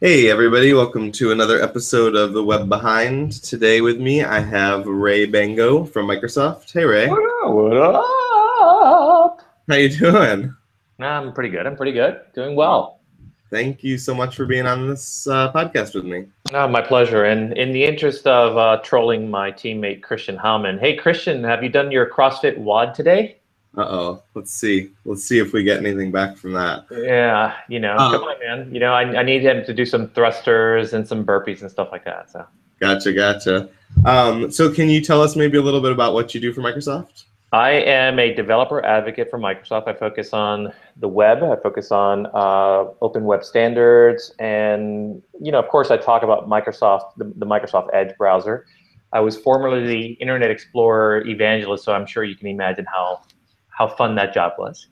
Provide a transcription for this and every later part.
Hey, everybody, welcome to another episode of The Web Behind. Today with me, I have Rey Bango from Microsoft. Hey, Rey. What up? What up? How you doing? I'm pretty good. I'm pretty good. Doing well. Thank you so much for being on this uh, podcast with me. Uh, my pleasure. And in the interest of uh, trolling my teammate Christian Heilmann, hey Christian, have you done your CrossFit WOD today? Uh oh. Let's see. Let's see if we get anything back from that. Yeah, you know, Uh. come on, man. You know, I, I need him to do some thrusters and some burpees and stuff like that. So Gotcha, gotcha. Um, so, can you tell us maybe a little bit about what you do for Microsoft? I am a developer advocate for Microsoft. I focus on the web. I focus on uh, open web standards, and you know, of course, I talk about Microsoft, the, the Microsoft Edge browser. I was formerly the Internet Explorer evangelist, so I'm sure you can imagine how how fun that job was.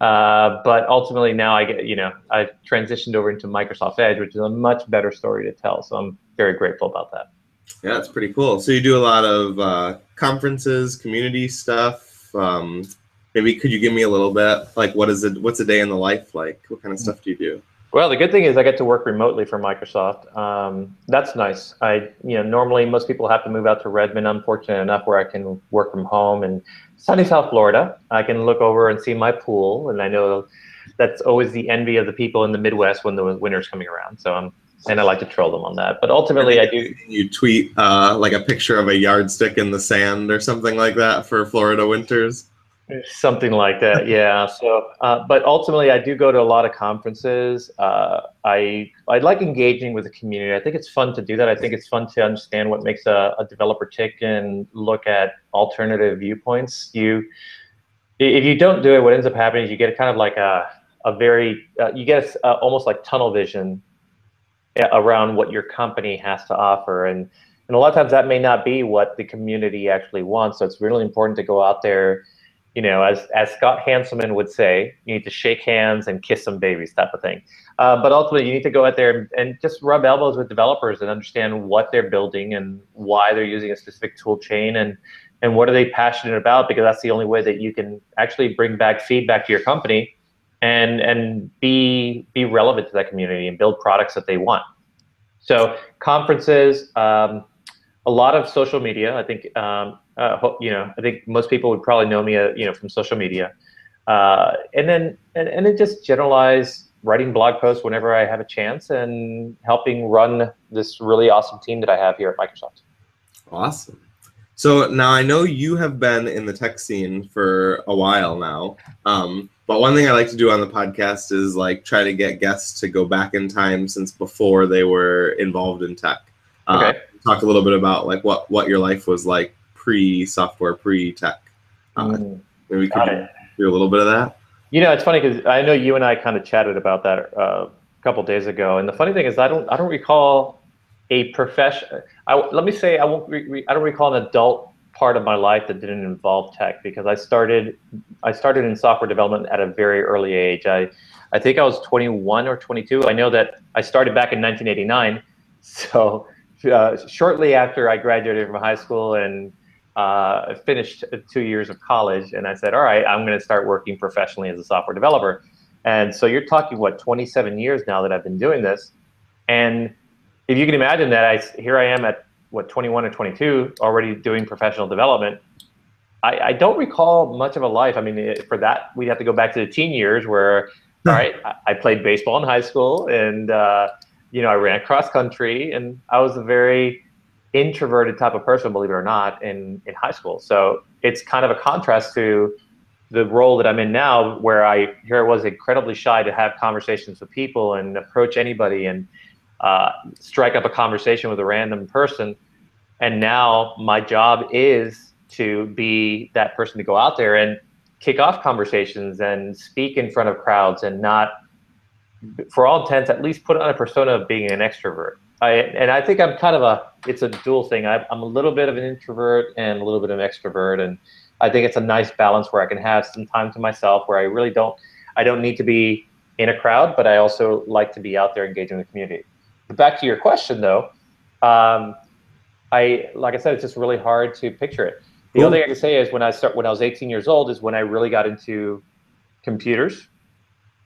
Uh, but ultimately, now I get you know I've transitioned over into Microsoft Edge, which is a much better story to tell. So I'm very grateful about that. Yeah, that's pretty cool. So, you do a lot of uh, conferences, community stuff. Um, maybe could you give me a little bit? Like, what is it? What's a day in the life like? What kind of stuff do you do? Well, the good thing is I get to work remotely for Microsoft. Um, that's nice. I, you know, normally most people have to move out to Redmond. I'm fortunate enough where I can work from home and sunny South Florida. I can look over and see my pool, and I know that's always the envy of the people in the Midwest when the winter's coming around. So I'm, and I like to troll them on that. But ultimately, I do. You tweet uh, like a picture of a yardstick in the sand or something like that for Florida winters. Something like that, yeah. So, uh, but ultimately, I do go to a lot of conferences. Uh, I I like engaging with the community. I think it's fun to do that. I think it's fun to understand what makes a, a developer tick and look at alternative viewpoints. You, if you don't do it, what ends up happening is you get kind of like a a very uh, you get a, almost like tunnel vision around what your company has to offer and. And a lot of times that may not be what the community actually wants. So it's really important to go out there you know, as, as Scott Hanselman would say, you need to shake hands and kiss some babies type of thing. Uh, but ultimately, you need to go out there and, just rub elbows with developers and understand what they're building and why they're using a specific tool chain and, and what are they passionate about, because that's the only way that you can actually bring back feedback to your company and, and be, be relevant to that community and build products that they want. So conferences, um, a lot of social media, I think, um, uh, you know, I think most people would probably know me, uh, you know, from social media, uh, and then and, and then just generalize writing blog posts whenever I have a chance and helping run this really awesome team that I have here at Microsoft. Awesome. So now I know you have been in the tech scene for a while now, um, but one thing I like to do on the podcast is like try to get guests to go back in time since before they were involved in tech. Uh, Okay. Talk a little bit about like what what your life was like pre-software, pre-tech. Uh, Mm, maybe we could do a little bit of that. You know, it's funny because I know you and I kind of chatted about that uh, a couple days ago, and the funny thing is, I don't, I don't recall a profession. I, let me say, I won't. Re- re- I don't recall an adult part of my life that didn't involve tech because I started, I started in software development at a very early age. I, I think I was 21 or 22. I know that I started back in 1989, so uh, shortly after I graduated from high school and uh, finished two years of college, and I said, "All right, I'm going to start working professionally as a software developer." And so you're talking what 27 years now that I've been doing this, and if you can imagine that, I here I am at what 21 or 22 already doing professional development. I, I don't recall much of a life. I mean, it- for that we'd have to go back to the teen years where, all right, I, I played baseball in high school, and uh, you know I ran cross country, and I was a very introverted type of person, believe it or not, in, in high school. So it's kind of a contrast to the role that I'm in now, where I here I was incredibly shy to have conversations with people and approach anybody and uh, strike up a conversation with a random person. And now my job is to be that person to go out there and kick off conversations and speak in front of crowds and not, for all intents, at least put on a persona of being an extrovert. I, and I think I'm kind of a, it's a dual thing. I, I'm a little bit of an introvert and a little bit of an extrovert. And I think it's a nice balance where I can have some time to myself where I really don't, I don't need to be in a crowd, but I also like to be out there engaging with the community. But back to your question though, um, I, like I said, it's just really hard to picture it. The Cool. only thing I can say is when I start, when I was 18 years old is when I really got into computers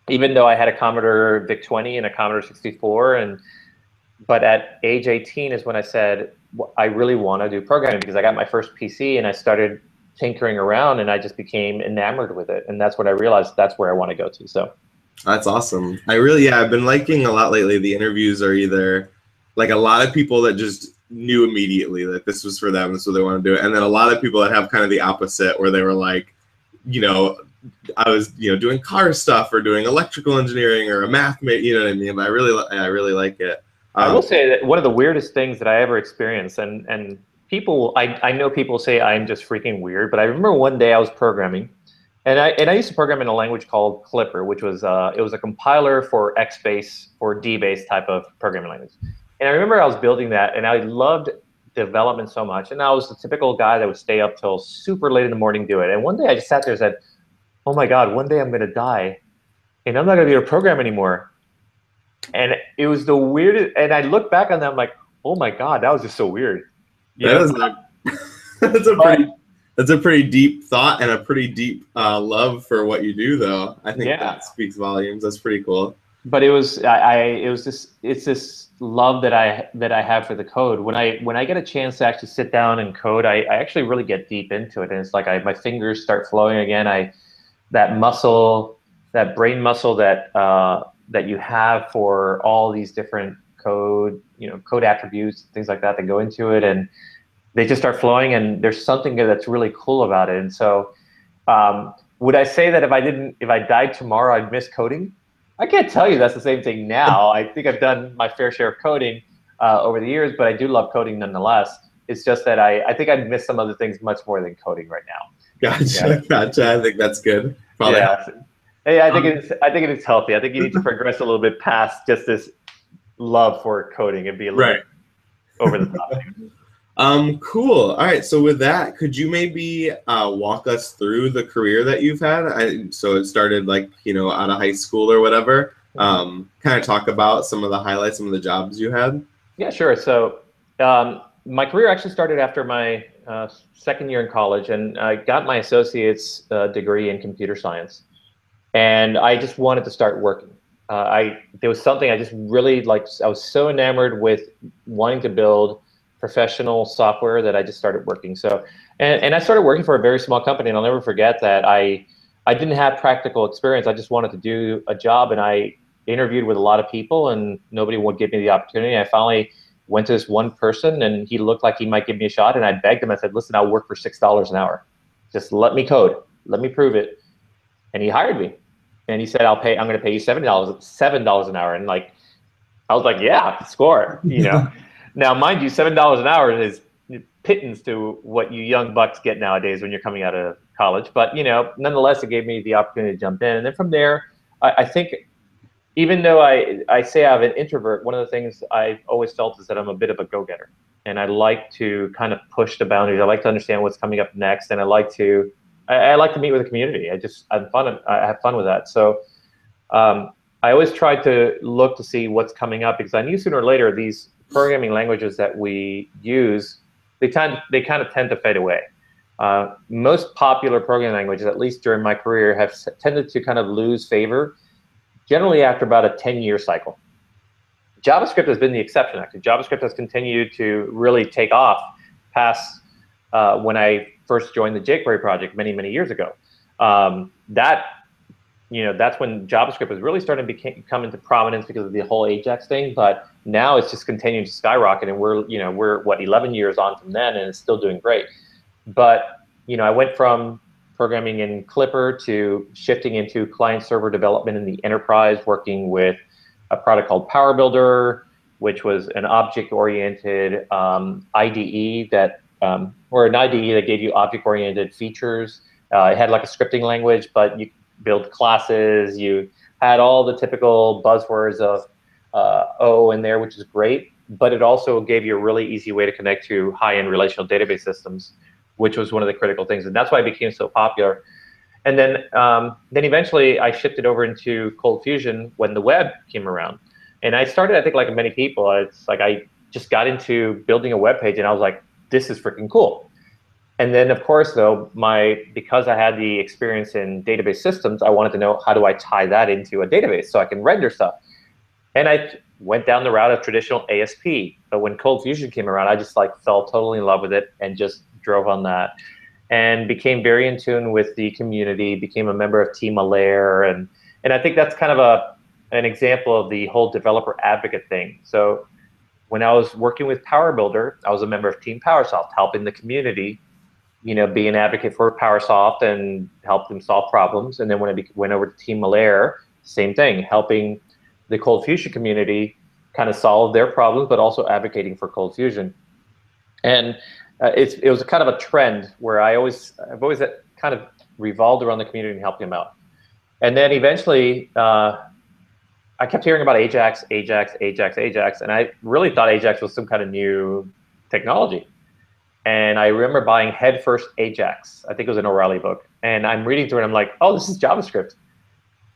even though I had a Commodore VIC-20 and a Commodore 64, and but at age 18 is when I said I really want to do programming because I got my first PC and I started tinkering around and I just became enamored with it, and that's when I realized that's where I want to go to. So that's awesome. I really yeah, I've been liking a lot lately. The interviews are either like a lot of people that just knew immediately that this was for them, so they want to do it, and then a lot of people that have kind of the opposite, where they were like, you know, I was you know doing car stuff or doing electrical engineering or a math, you know what I mean. But I really I really like it. Um, I will say that one of the weirdest things that I ever experienced, and and people, I I know people say I'm just freaking weird, but I remember one day I was programming, and I and I used to program in a language called Clipper, which was uh, it was a compiler for X XBase or DBase type of programming language. And I remember I was building that, and I loved development so much. And I was the typical guy that would stay up till super late in the morning do it. And one day I just sat there and said, "Oh my God, one day I'm going to die, and I'm not going to be able to program anymore." And it was the weirdest. And I look back on that, I'm like, "Oh my God, that was just so weird." Yeah, that is a, that's a pretty that's a pretty deep thought and a pretty deep uh, love for what you do, though. I think yeah. that speaks volumes. That's pretty cool. But it was I, I it was this it's this love that I that I have for the code. When I when I get a chance to actually sit down and code, I, I actually really get deep into it, and it's like I, my fingers start flowing again. I that muscle, that brain muscle that uh, that you have for all these different code, you know, code attributes, things like that that go into it, and they just start flowing. And there's something that's really cool about it. And so, um, would I say that if I didn't, if I died tomorrow, I'd miss coding? I can't tell you that's the same thing now. I think I've done my fair share of coding uh, over the years, but I do love coding nonetheless. It's just that I, I think I'd miss some other things much more than coding right now. Gotcha, yeah. gotcha. I think that's good. Probably yeah. Hey, I think um, it's I think it's healthy. I think you need to progress a little bit past just this love for coding and be a little right. over the top. Um, cool. All right. So with that, could you maybe uh, walk us through the career that you've had? I, so it started like you know out of high school or whatever. Um, kind of talk about some of the highlights, some of the jobs you had. Yeah, sure. So um, my career actually started after my uh, second year in college, and I got my associate's uh, degree in computer science, and I just wanted to start working. Uh, I there was something I just really like. I was so enamored with wanting to build professional software that I just started working. So, and, and I started working for a very small company, and I'll never forget that I I didn't have practical experience. I just wanted to do a job, and I interviewed with a lot of people, and nobody would give me the opportunity. I finally went to this one person, and he looked like he might give me a shot, and I begged him. I said, "Listen, I'll work for six dollars an hour. Just let me code. Let me prove it." And he hired me, and he said, "I'll pay. I'm going to pay you seven dollars seven dollars an hour." And like, I was like, "Yeah, score," you know. Now, mind you, seven dollars an hour is pittance to what you young bucks get nowadays when you're coming out of college. But you know, nonetheless, it gave me the opportunity to jump in, and then from there, I, I think. Even though I, I say I'm an introvert, one of the things I've always felt is that I'm a bit of a go-getter, and I like to kind of push the boundaries. I like to understand what's coming up next, and I like to I, I like to meet with the community. I just I'm fun. I have fun with that. So um, I always try to look to see what's coming up because I knew sooner or later these programming languages that we use, they tend they kind of tend to fade away. Uh, most popular programming languages, at least during my career, have tended to kind of lose favor, generally after about a 10-year cycle. JavaScript has been the exception, actually. JavaScript has continued to really take off past uh, when I first joined the jQuery project many, many years ago. Um, that you know, that's when JavaScript was really starting to come into prominence because of the whole Ajax thing. But now it's just continuing to skyrocket, and we're, you know, we're what 11 years on from then, and it's still doing great. But you know, I went from programming in Clipper to shifting into client server development in the enterprise, working with a product called Power Builder, which was an object-oriented um, IDE that, um, or an IDE that gave you object-oriented features. Uh, it had like a scripting language, but you build classes. You had all the typical buzzwords of uh, O in there, which is great. But it also gave you a really easy way to connect to high-end relational database systems, which was one of the critical things, and that's why it became so popular. And then, um, then eventually, I shifted over into Cold Fusion when the web came around, and I started. I think, like many people, it's like I just got into building a web page, and I was like, "This is freaking cool." And then, of course, though, my because I had the experience in database systems, I wanted to know how do I tie that into a database so I can render stuff. And I went down the route of traditional ASP. But when Cold Fusion came around, I just like fell totally in love with it and just drove on that, and became very in tune with the community. Became a member of Team Allaire, and and I think that's kind of a an example of the whole developer advocate thing. So when I was working with Power Builder, I was a member of Team PowerSoft, helping the community you know, be an advocate for PowerSoft and help them solve problems. And then when I went over to Team Allaire, same thing, helping the Cold Fusion community kind of solve their problems, but also advocating for Cold Fusion. And uh, it's, it was kind of a trend where I always, I've always kind of revolved around the community and helping them out. And then eventually, uh, I kept hearing about Ajax, Ajax, Ajax, Ajax, and I really thought Ajax was some kind of new technology. And I remember buying Headfirst Ajax. I think it was an O'Reilly book. And I'm reading through it. And I'm like, oh, this is JavaScript.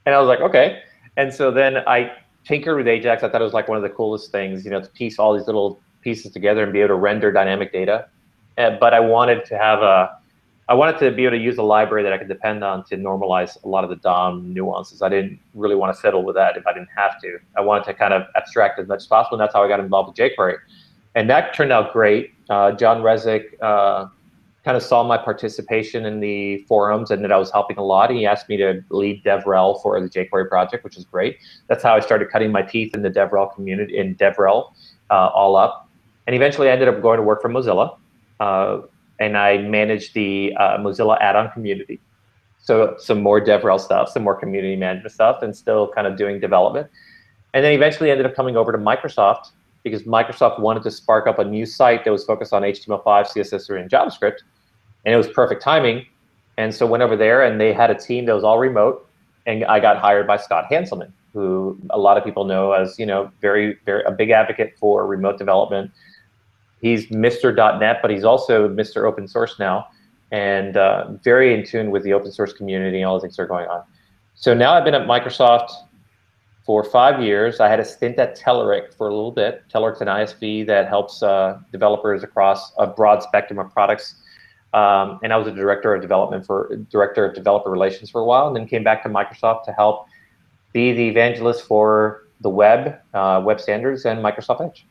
And I was like, okay. And so then I tinkered with Ajax. I thought it was like one of the coolest things, you know, to piece all these little pieces together and be able to render dynamic data. Uh, but I wanted to have a, I wanted to be able to use a library that I could depend on to normalize a lot of the DOM nuances. I didn't really want to fiddle with that if I didn't have to. I wanted to kind of abstract as much as possible, and that's how I got involved with jQuery and that turned out great. Uh, John Resig uh, kind of saw my participation in the forums and that I was helping a lot. He asked me to lead DevRel for the jQuery project, which is great. That's how I started cutting my teeth in the DevRel community, in DevRel, uh, all up. And eventually I ended up going to work for Mozilla. Uh, and I managed the uh, Mozilla add-on community. So some more DevRel stuff, some more community management stuff, and still kind of doing development. And then eventually ended up coming over to Microsoft because Microsoft wanted to spark up a new site that was focused on HTML5, CSS3, and JavaScript, and it was perfect timing. And so went over there, and they had a team that was all remote, and I got hired by Scott Hanselman, who a lot of people know as you know very very a big advocate for remote development. He's Mr. .NET, but he's also Mr. Open Source now, and uh, very in tune with the open source community and all the things that are going on. So now I've been at Microsoft for five years. I had a stint at Telerik for a little bit. Telerik's an ISV that helps uh, developers across a broad spectrum of products. Um, and I was a director of development for director of developer relations for a while, and then came back to Microsoft to help be the evangelist for the web, uh, web standards, and Microsoft Edge.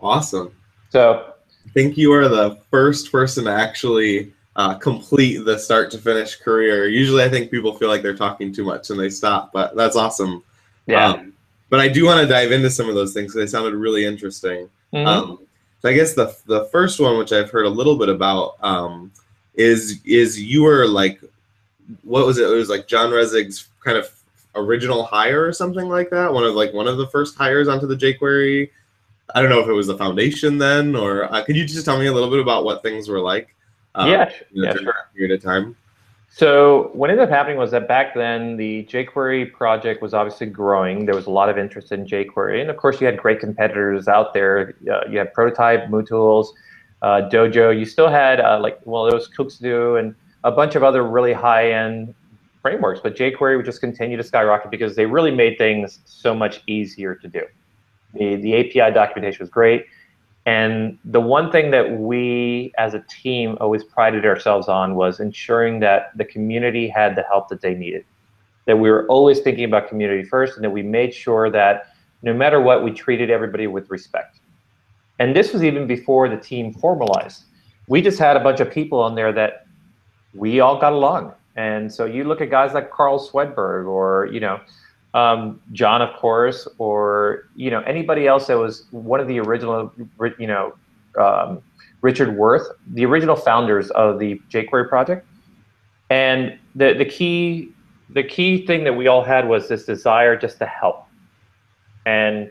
Awesome. So, I think you are the first person to actually uh, complete the start to finish career. Usually, I think people feel like they're talking too much and they stop, but that's awesome. Yeah. Um, but I do want to dive into some of those things because they sounded really interesting. Mm-hmm. Um, so I guess the the first one, which I've heard a little bit about, um, is is you were like, what was it? It was like John Resig's kind of original hire or something like that. One of like one of the first hires onto the jQuery. I don't know if it was the foundation then, or uh, could you just tell me a little bit about what things were like? Um, yeah, yeah, sure. Period of time. So what ended up happening was that back then the jQuery project was obviously growing. There was a lot of interest in jQuery, and of course you had great competitors out there. Uh, you had Prototype, MooTools, uh, Dojo. You still had uh, like well, there was Qooxdoo and a bunch of other really high-end frameworks, but jQuery would just continue to skyrocket because they really made things so much easier to do. The the API documentation was great. And the one thing that we as a team always prided ourselves on was ensuring that the community had the help that they needed. That we were always thinking about community first and that we made sure that no matter what, we treated everybody with respect. And this was even before the team formalized. We just had a bunch of people on there that we all got along. And so you look at guys like Karl Swedberg or, you know, um, John, of course, or you know anybody else that was one of the original, you know, um, Richard Worth, the original founders of the jQuery project. And the the key the key thing that we all had was this desire just to help. And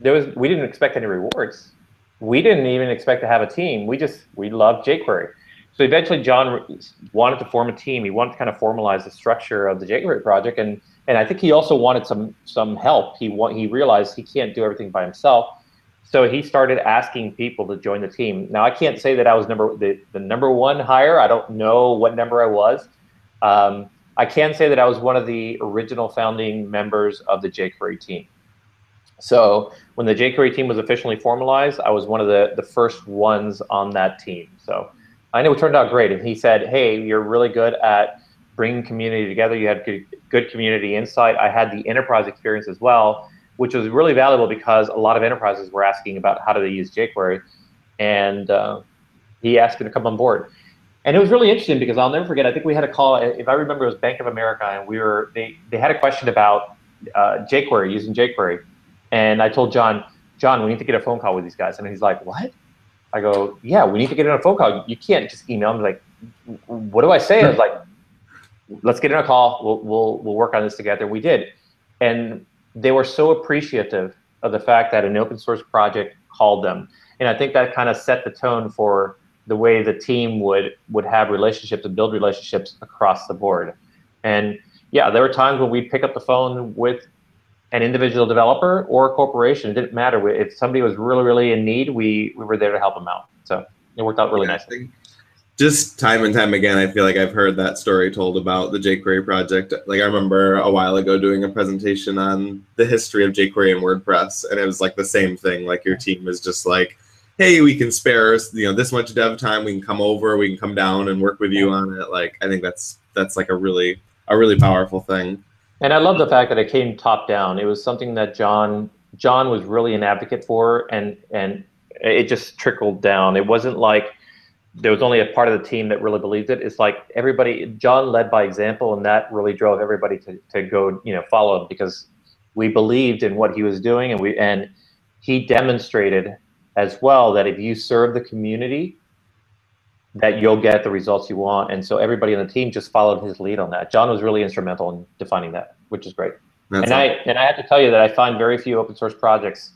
there was we didn't expect any rewards. We didn't even expect to have a team. We just we loved jQuery. So eventually, John wanted to form a team. He wanted to kind of formalize the structure of the jQuery project, and and I think he also wanted some some help. He want, he realized he can't do everything by himself, so he started asking people to join the team. Now I can't say that I was number the, the number one hire. I don't know what number I was. Um, I can say that I was one of the original founding members of the jQuery team. So when the jQuery team was officially formalized, I was one of the the first ones on that team. So I know it turned out great. And he said, hey, you're really good at bringing community together. You had good, community insight. I had the enterprise experience as well, which was really valuable because a lot of enterprises were asking about how do they use jQuery. And uh, he asked me to come on board. And it was really interesting because I'll never forget. I think we had a call. If I remember, it was Bank of America, and we were they they had a question about uh, jQuery using jQuery, and I told John, John, we need to get a phone call with these guys, and he's like, what? I go, yeah, we need to get in a phone call. You can't just email them. Like, what do I say? I was like, let's get in a call. We'll we'll we'll work on this together. We did, and they were so appreciative of the fact that an open source project called them, and I think that kind of set the tone for the way the team would would have relationships and build relationships across the board. And yeah, there were times when we'd pick up the phone with an individual developer or a corporation. It didn't matter. If somebody was really, really in need, we, we were there to help them out. So it worked out really yeah, nicely. Just time and time again, I feel like I've heard that story told about the jQuery project. Like I remember a while ago doing a presentation on the history of jQuery and WordPress, and it was like the same thing. Like your team is just like, hey, we can spare us, you know, this much dev time. We can come over, we can come down and work with you on it. Like, I think that's that's like a really a really powerful thing. And I love the fact that it came top down. It was something that John John was really an advocate for, and and it just trickled down. It wasn't like there was only a part of the team that really believed it. It's like everybody John led by example, and that really drove everybody to, to go you know follow him because we believed in what he was doing, and we and he demonstrated as well that if you serve the community that you'll get the results you want. And so everybody on the team just followed his lead on that. John was really instrumental in defining that which is great. That's and i and i have to tell you that i find very few open source projects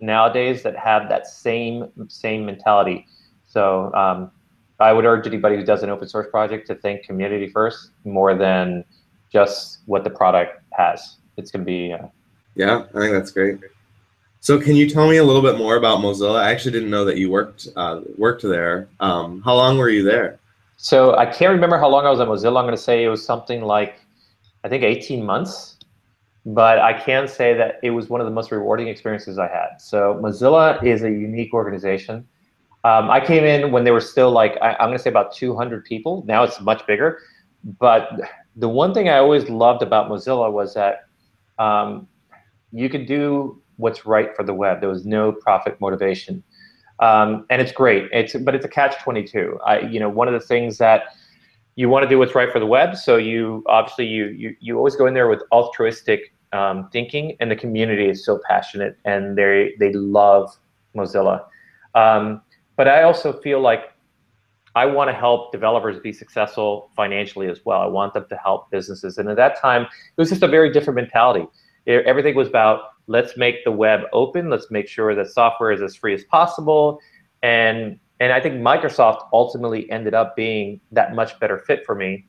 nowadays that have that same same mentality. So um, i would urge anybody who does an open source project to think community first more than just what the product has it's going to be uh, yeah i think that's great so can you tell me a little bit more about Mozilla? I actually didn't know that you worked uh, worked there. Um, how long were you there? So I can't remember how long I was at Mozilla. I'm going to say it was something like, I think 18 months. But I can say that it was one of the most rewarding experiences I had. So Mozilla is a unique organization. Um, I came in when they were still like, I, I'm going to say about 200 people. Now it's much bigger. But the one thing I always loved about Mozilla was that um, you could do what's right for the web. There was no profit motivation, um, and it's great. It's but it's a catch twenty two. I you know one of the things that you want to do what's right for the web, so you obviously you you you always go in there with altruistic um, thinking, and the community is so passionate and they they love Mozilla. Um, but I also feel like I want to help developers be successful financially as well. I want them to help businesses. And at that time, it was just a very different mentality. It, everything was about let's make the web open. Let's make sure that software is as free as possible. And and I think Microsoft ultimately ended up being that much better fit for me.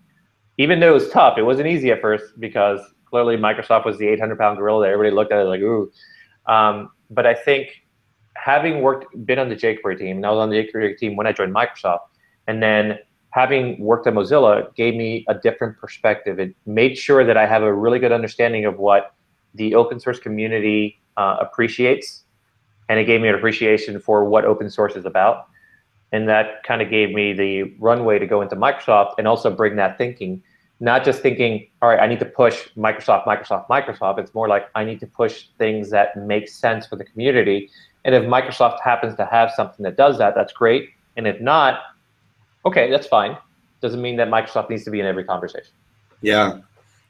Even though it was tough, it wasn't easy at first because clearly Microsoft was the 800 pound gorilla that everybody looked at it like, ooh. Um, but I think having worked, been on the jQuery team, and I was on the jQuery team when I joined Microsoft, and then having worked at Mozilla gave me a different perspective. It made sure that I have a really good understanding of what the open source community uh, appreciates, and it gave me an appreciation for what open source is about. And that kind of gave me the runway to go into Microsoft and also bring that thinking, not just thinking, all right, I need to push Microsoft, Microsoft, Microsoft. It's more like I need to push things that make sense for the community. And if Microsoft happens to have something that does that, that's great. And if not, okay, that's fine. Doesn't mean that Microsoft needs to be in every conversation. Yeah,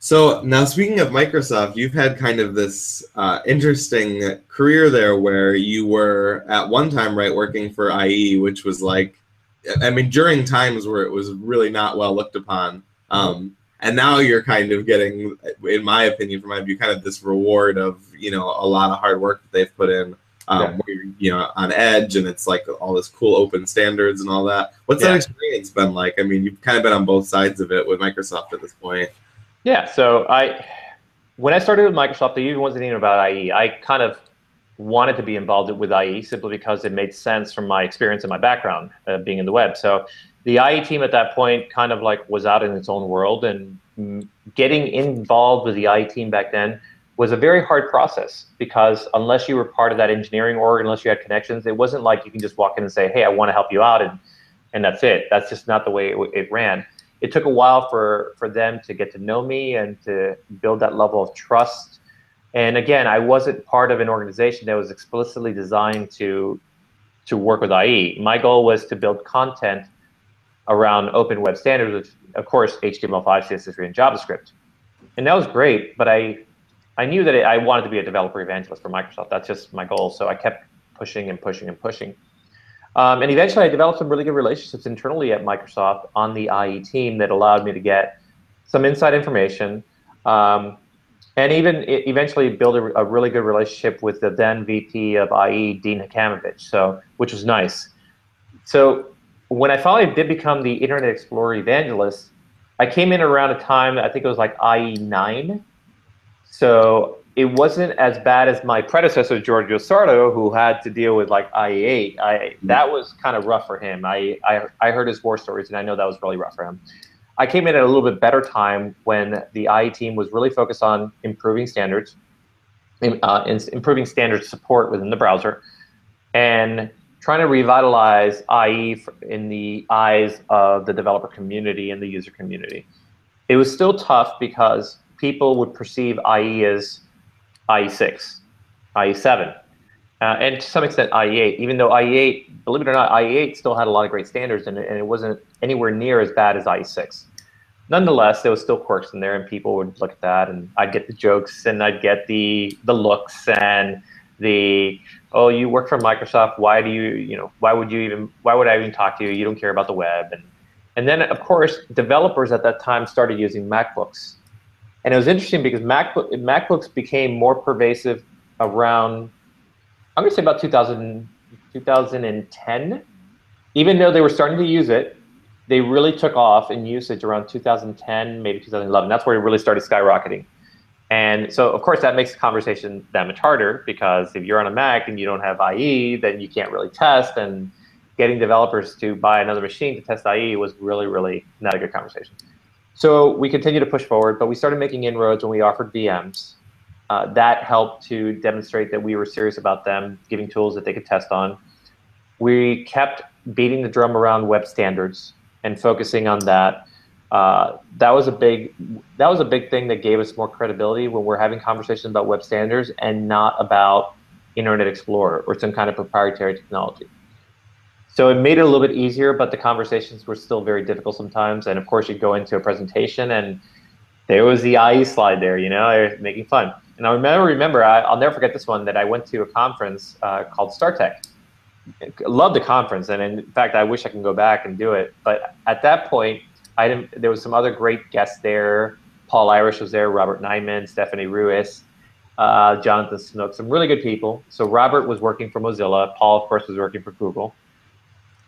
so now, speaking of Microsoft, you've had kind of this uh, interesting career there, where you were at one time right working for IE, which was like, I mean, during times where it was really not well looked upon, um, and now you're kind of getting, in my opinion, from my view, kind of this reward of you know a lot of hard work that they've put in. Um, yeah. where you're, you know, on edge, and it's like all this cool open standards and all that. What's yeah. that experience been like? I mean, you've kind of been on both sides of it with Microsoft at this point. Yeah, so I when I started with Microsoft, it even wasn't even about IE. I kind of wanted to be involved with IE simply because it made sense from my experience and my background uh, being in the web. So the IE team at that point kind of like was out in its own world, and getting involved with the IE team back then was a very hard process because unless you were part of that engineering org, unless you had connections, it wasn't like you can just walk in and say, "Hey, I want to help you out," and and that's it. That's just not the way it, it ran. It took a while for for them to get to know me and to build that level of trust. And again, I wasn't part of an organization that was explicitly designed to to work with IE. My goal was to build content around open web standards, which of course HTML5, CSS3, and JavaScript. And that was great, but I I knew that I wanted to be a developer evangelist for Microsoft. That's just my goal. So I kept pushing and pushing and pushing. Um, and eventually I developed some really good relationships internally at Microsoft on the IE team that allowed me to get some inside information um, and even eventually build a, a, really good relationship with the then VP of IE, Dean Hachamovitch, so, which was nice. So when I finally did become the Internet Explorer evangelist, I came in around a time, I think it was like IE 9. So it wasn't as bad as my predecessor, Giorgio Sardo, who had to deal with like IE8. I, that was kind of rough for him. I, I, I heard his war stories, and I know that was really rough for him. I came in at a little bit better time when the IE team was really focused on improving standards, uh, improving standard support within the browser, and trying to revitalize IE in the eyes of the developer community and the user community. It was still tough because people would perceive IE as IE6, IE7, uh, and to some extent IE8, even though IE8, believe it or not, IE8 still had a lot of great standards and, and it wasn't anywhere near as bad as IE6. Nonetheless, there was still quirks in there and people would look at that and I'd get the jokes and I'd get the, the looks and the, oh, you work for Microsoft, why do you, you know, why would you even, why would I even talk to you? You don't care about the web. And, and then of course, developers at that time started using MacBooks and it was interesting because MacBook, MacBooks became more pervasive around, I'm going to say about 2000, 2010. Even though they were starting to use it, they really took off in usage around 2010, maybe 2011. That's where it really started skyrocketing. And so, of course, that makes the conversation that much harder because if you're on a Mac and you don't have IE, then you can't really test. And getting developers to buy another machine to test IE was really, really not a good conversation. So we continue to push forward, but we started making inroads when we offered VMs. Uh, that helped to demonstrate that we were serious about them, giving tools that they could test on. We kept beating the drum around web standards and focusing on that. Uh, that was a big that was a big thing that gave us more credibility when we're having conversations about web standards and not about Internet Explorer or some kind of proprietary technology. So it made it a little bit easier, but the conversations were still very difficult sometimes. And of course, you'd go into a presentation and there was the IE slide there, you know, making fun. And I remember, remember, I, will never forget this one that I went to a conference uh, called StarTech. Loved the conference, and in fact, I wish I can go back and do it. But at that point, I didn't. There was some other great guests there. Paul Irish was there, Robert Nyman, Stephanie Rewis, uh, Jonathan Snook, some really good people. So Robert was working for Mozilla. Paul, of course, was working for Google.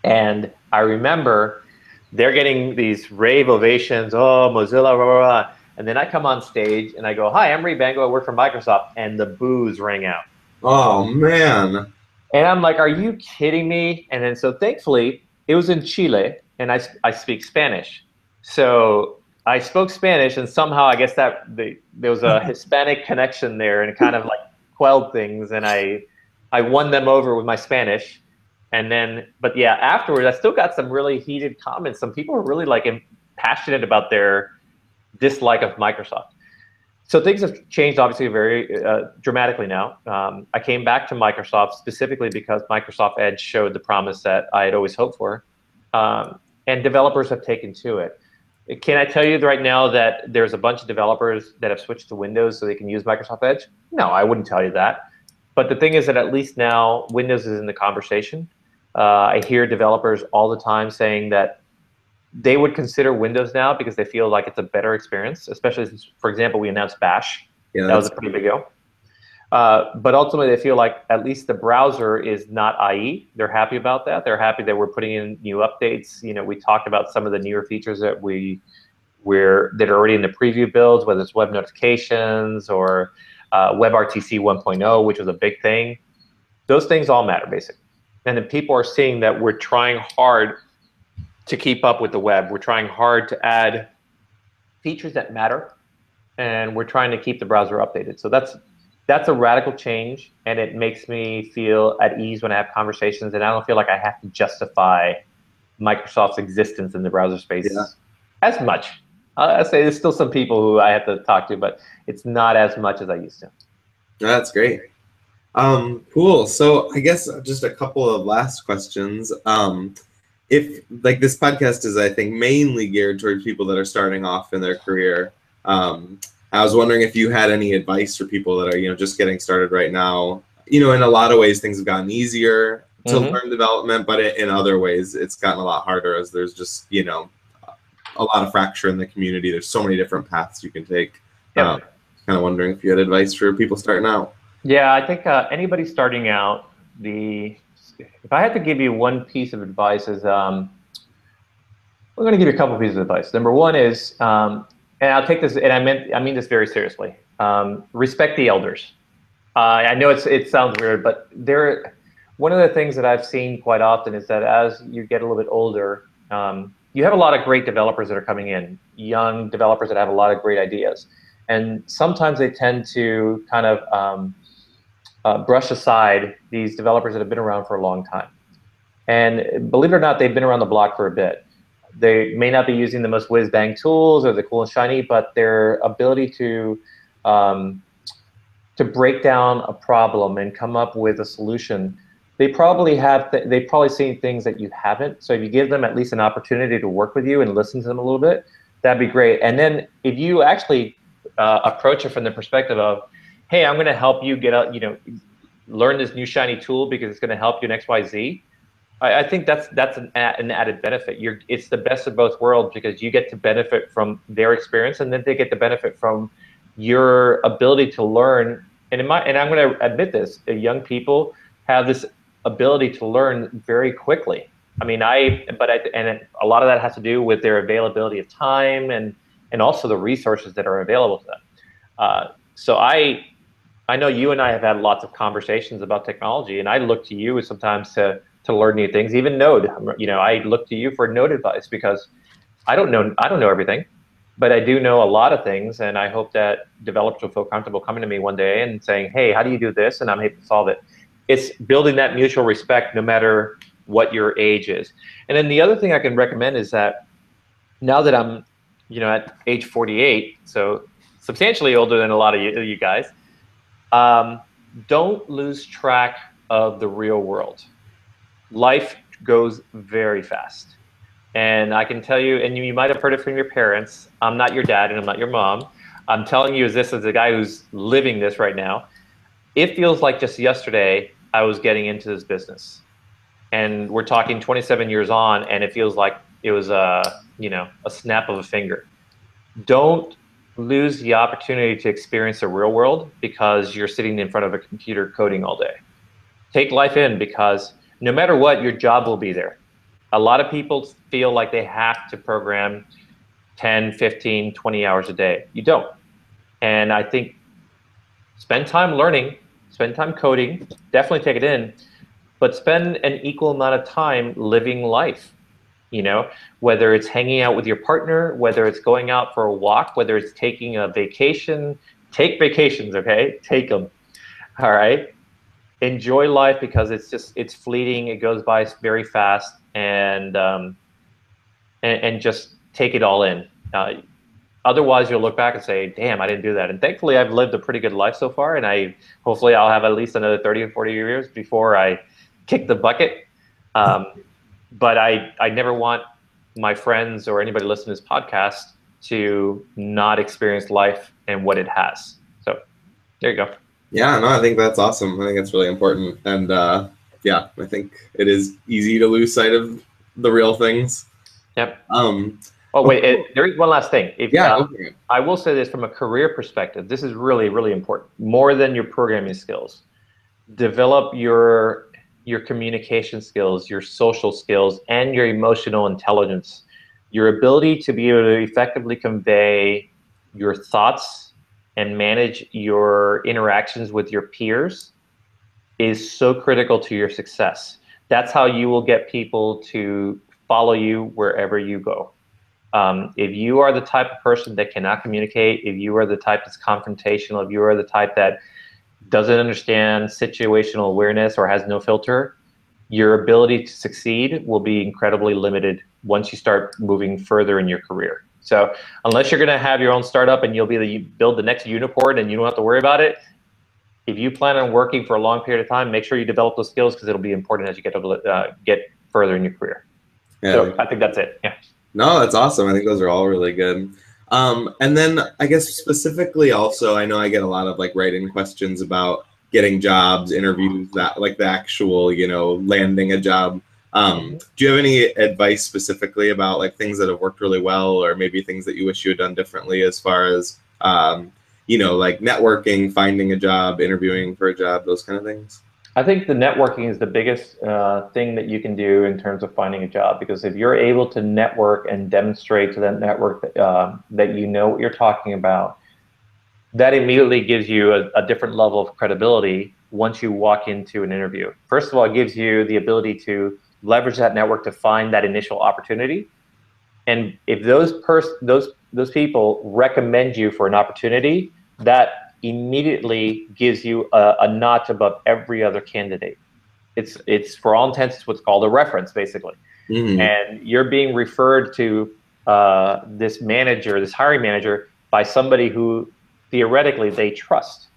And I remember they're getting these rave ovations. Oh, Mozilla, blah, blah, blah. And then I come on stage and I go, "Hi, I'm Rey Bango. I work for Microsoft," and the boos rang out. Oh man! And I'm like, "Are you kidding me?" And then so thankfully it was in Chile, and I I speak Spanish, so I spoke Spanish, and somehow I guess that the, there was a Hispanic connection there, and it kind of like quelled things, and I I won them over with my Spanish. And then, but yeah, afterwards, I still got some really heated comments. Some people were really like passionate about their dislike of Microsoft. So things have changed obviously very uh, dramatically now. Um, I came back to Microsoft specifically because Microsoft Edge showed the promise that I had always hoped for, um, and developers have taken to it. Can I tell you right now that there's a bunch of developers that have switched to Windows so they can use Microsoft Edge? No, I wouldn't tell you that. But the thing is that at least now Windows is in the conversation. Uh, I hear developers all the time saying that they would consider Windows now because they feel like it's a better experience, especially since, for example, we announced Bash. Yeah, that was a pretty big deal. Uh, but ultimately, they feel like at least the browser is not IE. They're happy about that. They're happy that we're putting in new updates. You know, we talked about some of the newer features that we we're that are already in the preview builds, whether it's web notifications or uh, WebRTC 1.0, which was a big thing. Those things all matter, basically and then people are seeing that we're trying hard to keep up with the web. We're trying hard to add features that matter, and we're trying to keep the browser updated. So that's that's a radical change, and it makes me feel at ease when I have conversations, and I don't feel like I have to justify Microsoft's existence in the browser space yeah. as much. Uh, I say there's still some people who I have to talk to, but it's not as much as I used to. That's great. Um, cool. So I guess just a couple of last questions. Um, if like this podcast is, I think, mainly geared towards people that are starting off in their career. Um, I was wondering if you had any advice for people that are, you know, just getting started right now. You know, in a lot of ways, things have gotten easier to mm-hmm. learn development, but in other ways, it's gotten a lot harder as there's just, you know, a lot of fracture in the community. There's so many different paths you can take. Yeah. Um, kind of wondering if you had advice for people starting out. Yeah, I think uh, anybody starting out, the if I had to give you one piece of advice is, um, I'm going to give you a couple pieces of advice. Number one is, um, and I'll take this, and I meant I mean this very seriously. Um, respect the elders. Uh, I know it's it sounds weird, but there. One of the things that I've seen quite often is that as you get a little bit older, um, you have a lot of great developers that are coming in, young developers that have a lot of great ideas, and sometimes they tend to kind of um, uh, brush aside these developers that have been around for a long time. And believe it or not, they've been around the block for a bit. They may not be using the most whiz bang tools or the cool and shiny, but their ability to um, to break down a problem and come up with a solution, they probably have th- they've probably seen things that you haven't. So if you give them at least an opportunity to work with you and listen to them a little bit, that'd be great. And then if you actually uh, approach it from the perspective of hey, I'm going to help you get out, you know, learn this new shiny tool because it's going to help you in X, Y, Z. I, think that's that's an, an added benefit. You're it's the best of both worlds because you get to benefit from their experience and then they get to benefit from your ability to learn. And in my and I'm going to admit this, young people have this ability to learn very quickly. I mean, I but I, and a lot of that has to do with their availability of time and and also the resources that are available to them. Uh, so I I know you and I have had lots of conversations about technology, and I look to you sometimes to to learn new things. Even Node, you know, I look to you for Node advice because I don't know I don't know everything, but I do know a lot of things, and I hope that developers will feel comfortable coming to me one day and saying, "Hey, how do you do this?" and I'm able to solve it. It's building that mutual respect, no matter what your age is. And then the other thing I can recommend is that now that I'm, you know, at age 48, so substantially older than a lot of you, you guys um, don't lose track of the real world. Life goes very fast. And I can tell you, and you, you might have heard it from your parents. I'm not your dad and I'm not your mom. I'm telling you as this as a guy who's living this right now. It feels like just yesterday I was getting into this business. And we're talking 27 years on, and it feels like it was a, you know, a snap of a finger. Don't lose the opportunity to experience the real world because you're sitting in front of a computer coding all day. Take life in because no matter what, your job will be there. A lot of people feel like they have to program 10, 15, 20 hours a day. You don't. And I think spend time learning, spend time coding, definitely take it in, but spend an equal amount of time living life you know whether it's hanging out with your partner whether it's going out for a walk whether it's taking a vacation take vacations okay? Take them all right? Enjoy life because it's just it's fleeting it goes by very fast and um, and, and just take it all in. Uh, otherwise you'll look back and say damn i didn't do that. And thankfully i've lived a pretty good life so far and i hopefully i'll have at least another 30 or 40 years before i kick the bucket. Um, but I, I never want my friends or anybody listening to this podcast to not experience life and what it has. So there you go. Yeah, no, I think that's awesome. I think it's really important. And uh, yeah, I think it is easy to lose sight of the real things. Yep. Um, oh, wait, it, there is one last thing. If, yeah, uh, okay. I will say this from a career perspective. This is really, really important. More than your programming skills. Develop your your communication skills, your social skills, and your emotional intelligence. Your ability to be able to effectively convey your thoughts and manage your interactions with your peers is so critical to your success. That's how you will get people to follow you wherever you go. Um, if you are the type of person that cannot communicate, if you are the type that's confrontational, if you are the type that doesn't understand situational awareness or has no filter, your ability to succeed will be incredibly limited once you start moving further in your career. So unless you're going to have your own startup and you'll be the build the next unicorn and you don't have to worry about it, if you plan on working for a long period of time, make sure you develop those skills because it'll be important as you get to uh, get further in your career. Yeah. So I think that's it. Yeah. No, that's awesome. I think those are all really good. Um, and then I guess specifically also, I know I get a lot of like writing questions about getting jobs, interviews, that like the actual, you know, landing a job. Um, mm-hmm. do you have any advice specifically about like things that have worked really well, or maybe things that you wish you had done differently as far as um, you know, like networking, finding a job, interviewing for a job, those kind of things? I think the networking is the biggest uh, thing that you can do in terms of finding a job because if you're able to network and demonstrate to that network that, uh, that you know what you're talking about, that immediately gives you a, a, different level of credibility once you walk into an interview. First of all, it gives you the ability to leverage that network to find that initial opportunity. And if those pers- those those people recommend you for an opportunity, that immediately gives you a, a notch above every other candidate. It's it's for all intents it's what's called a reference, basically. Mm-hmm. And you're being referred to uh, this manager, this hiring manager, by somebody who theoretically they trust.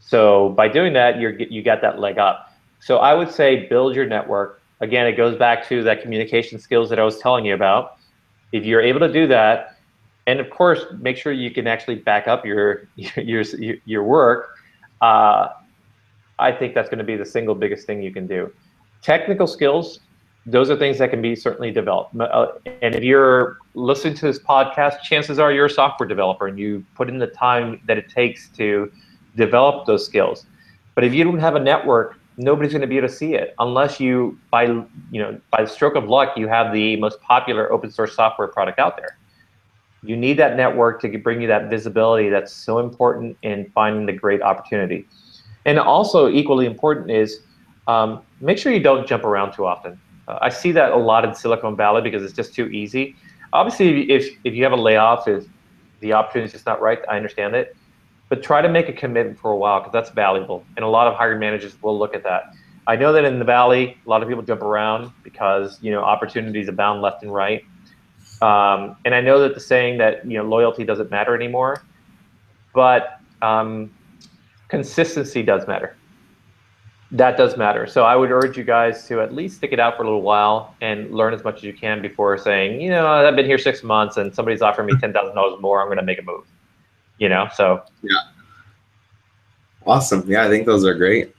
So by doing that, you're you got that leg up. So I would say build your network. Again, it goes back to that communication skills that I was telling you about. If you're able to do that, and of course, make sure you can actually back up your your your, work. Uh, I think that's going to be the single biggest thing you can do. Technical skills, those are things that can be certainly developed. Uh, and if you're listening to this podcast, chances are you're a software developer and you put in the time that it takes to develop those skills. But if you don't have a network, nobody's going to be able to see it unless you, by you know, by the stroke of luck, you have the most popular open source software product out there. You need that network to bring you that visibility that's so important in finding the great opportunity. And also equally important is um, make sure you don't jump around too often. Uh, I see that a lot in Silicon Valley because it's just too easy. Obviously, if, if you have a layoff, if the opportunity is just not right, I understand it. But try to make a commitment for a while because that's valuable. And a lot of hiring managers will look at that. I know that in the Valley, a lot of people jump around because you know opportunities abound left and right. Um, and I know that the saying that you know loyalty doesn't matter anymore, but um, consistency does matter. That does matter. So I would urge you guys to at least stick it out for a little while and learn as much as you can before saying, you know, I've been here six months and somebody's offering me ten thousand dollars more. I'm going to make a move. You know, so yeah. Awesome. Yeah, I think those are great.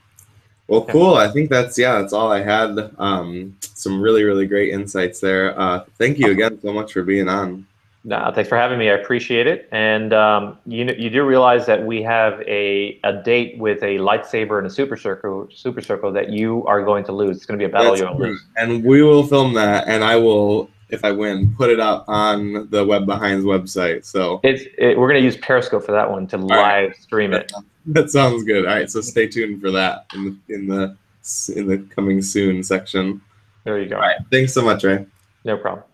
Well, cool. I think that's yeah, that's all I had. Um, some really, really great insights there. Uh, thank you again so much for being on. No, thanks for having me. I appreciate it. And um, you you do realize that we have a, a date with a lightsaber and a super circle super circle that you are going to lose. It's going to be a battle you're going to lose. And we will film that, and I will, if I win, put it up on the Web Behinds website. So it's it, we're going to use Periscope for that one to live right. stream it. that sounds good. All right, so stay tuned for that in the in the in the coming soon section. There you go. All right, thanks so much, Rey. No problem.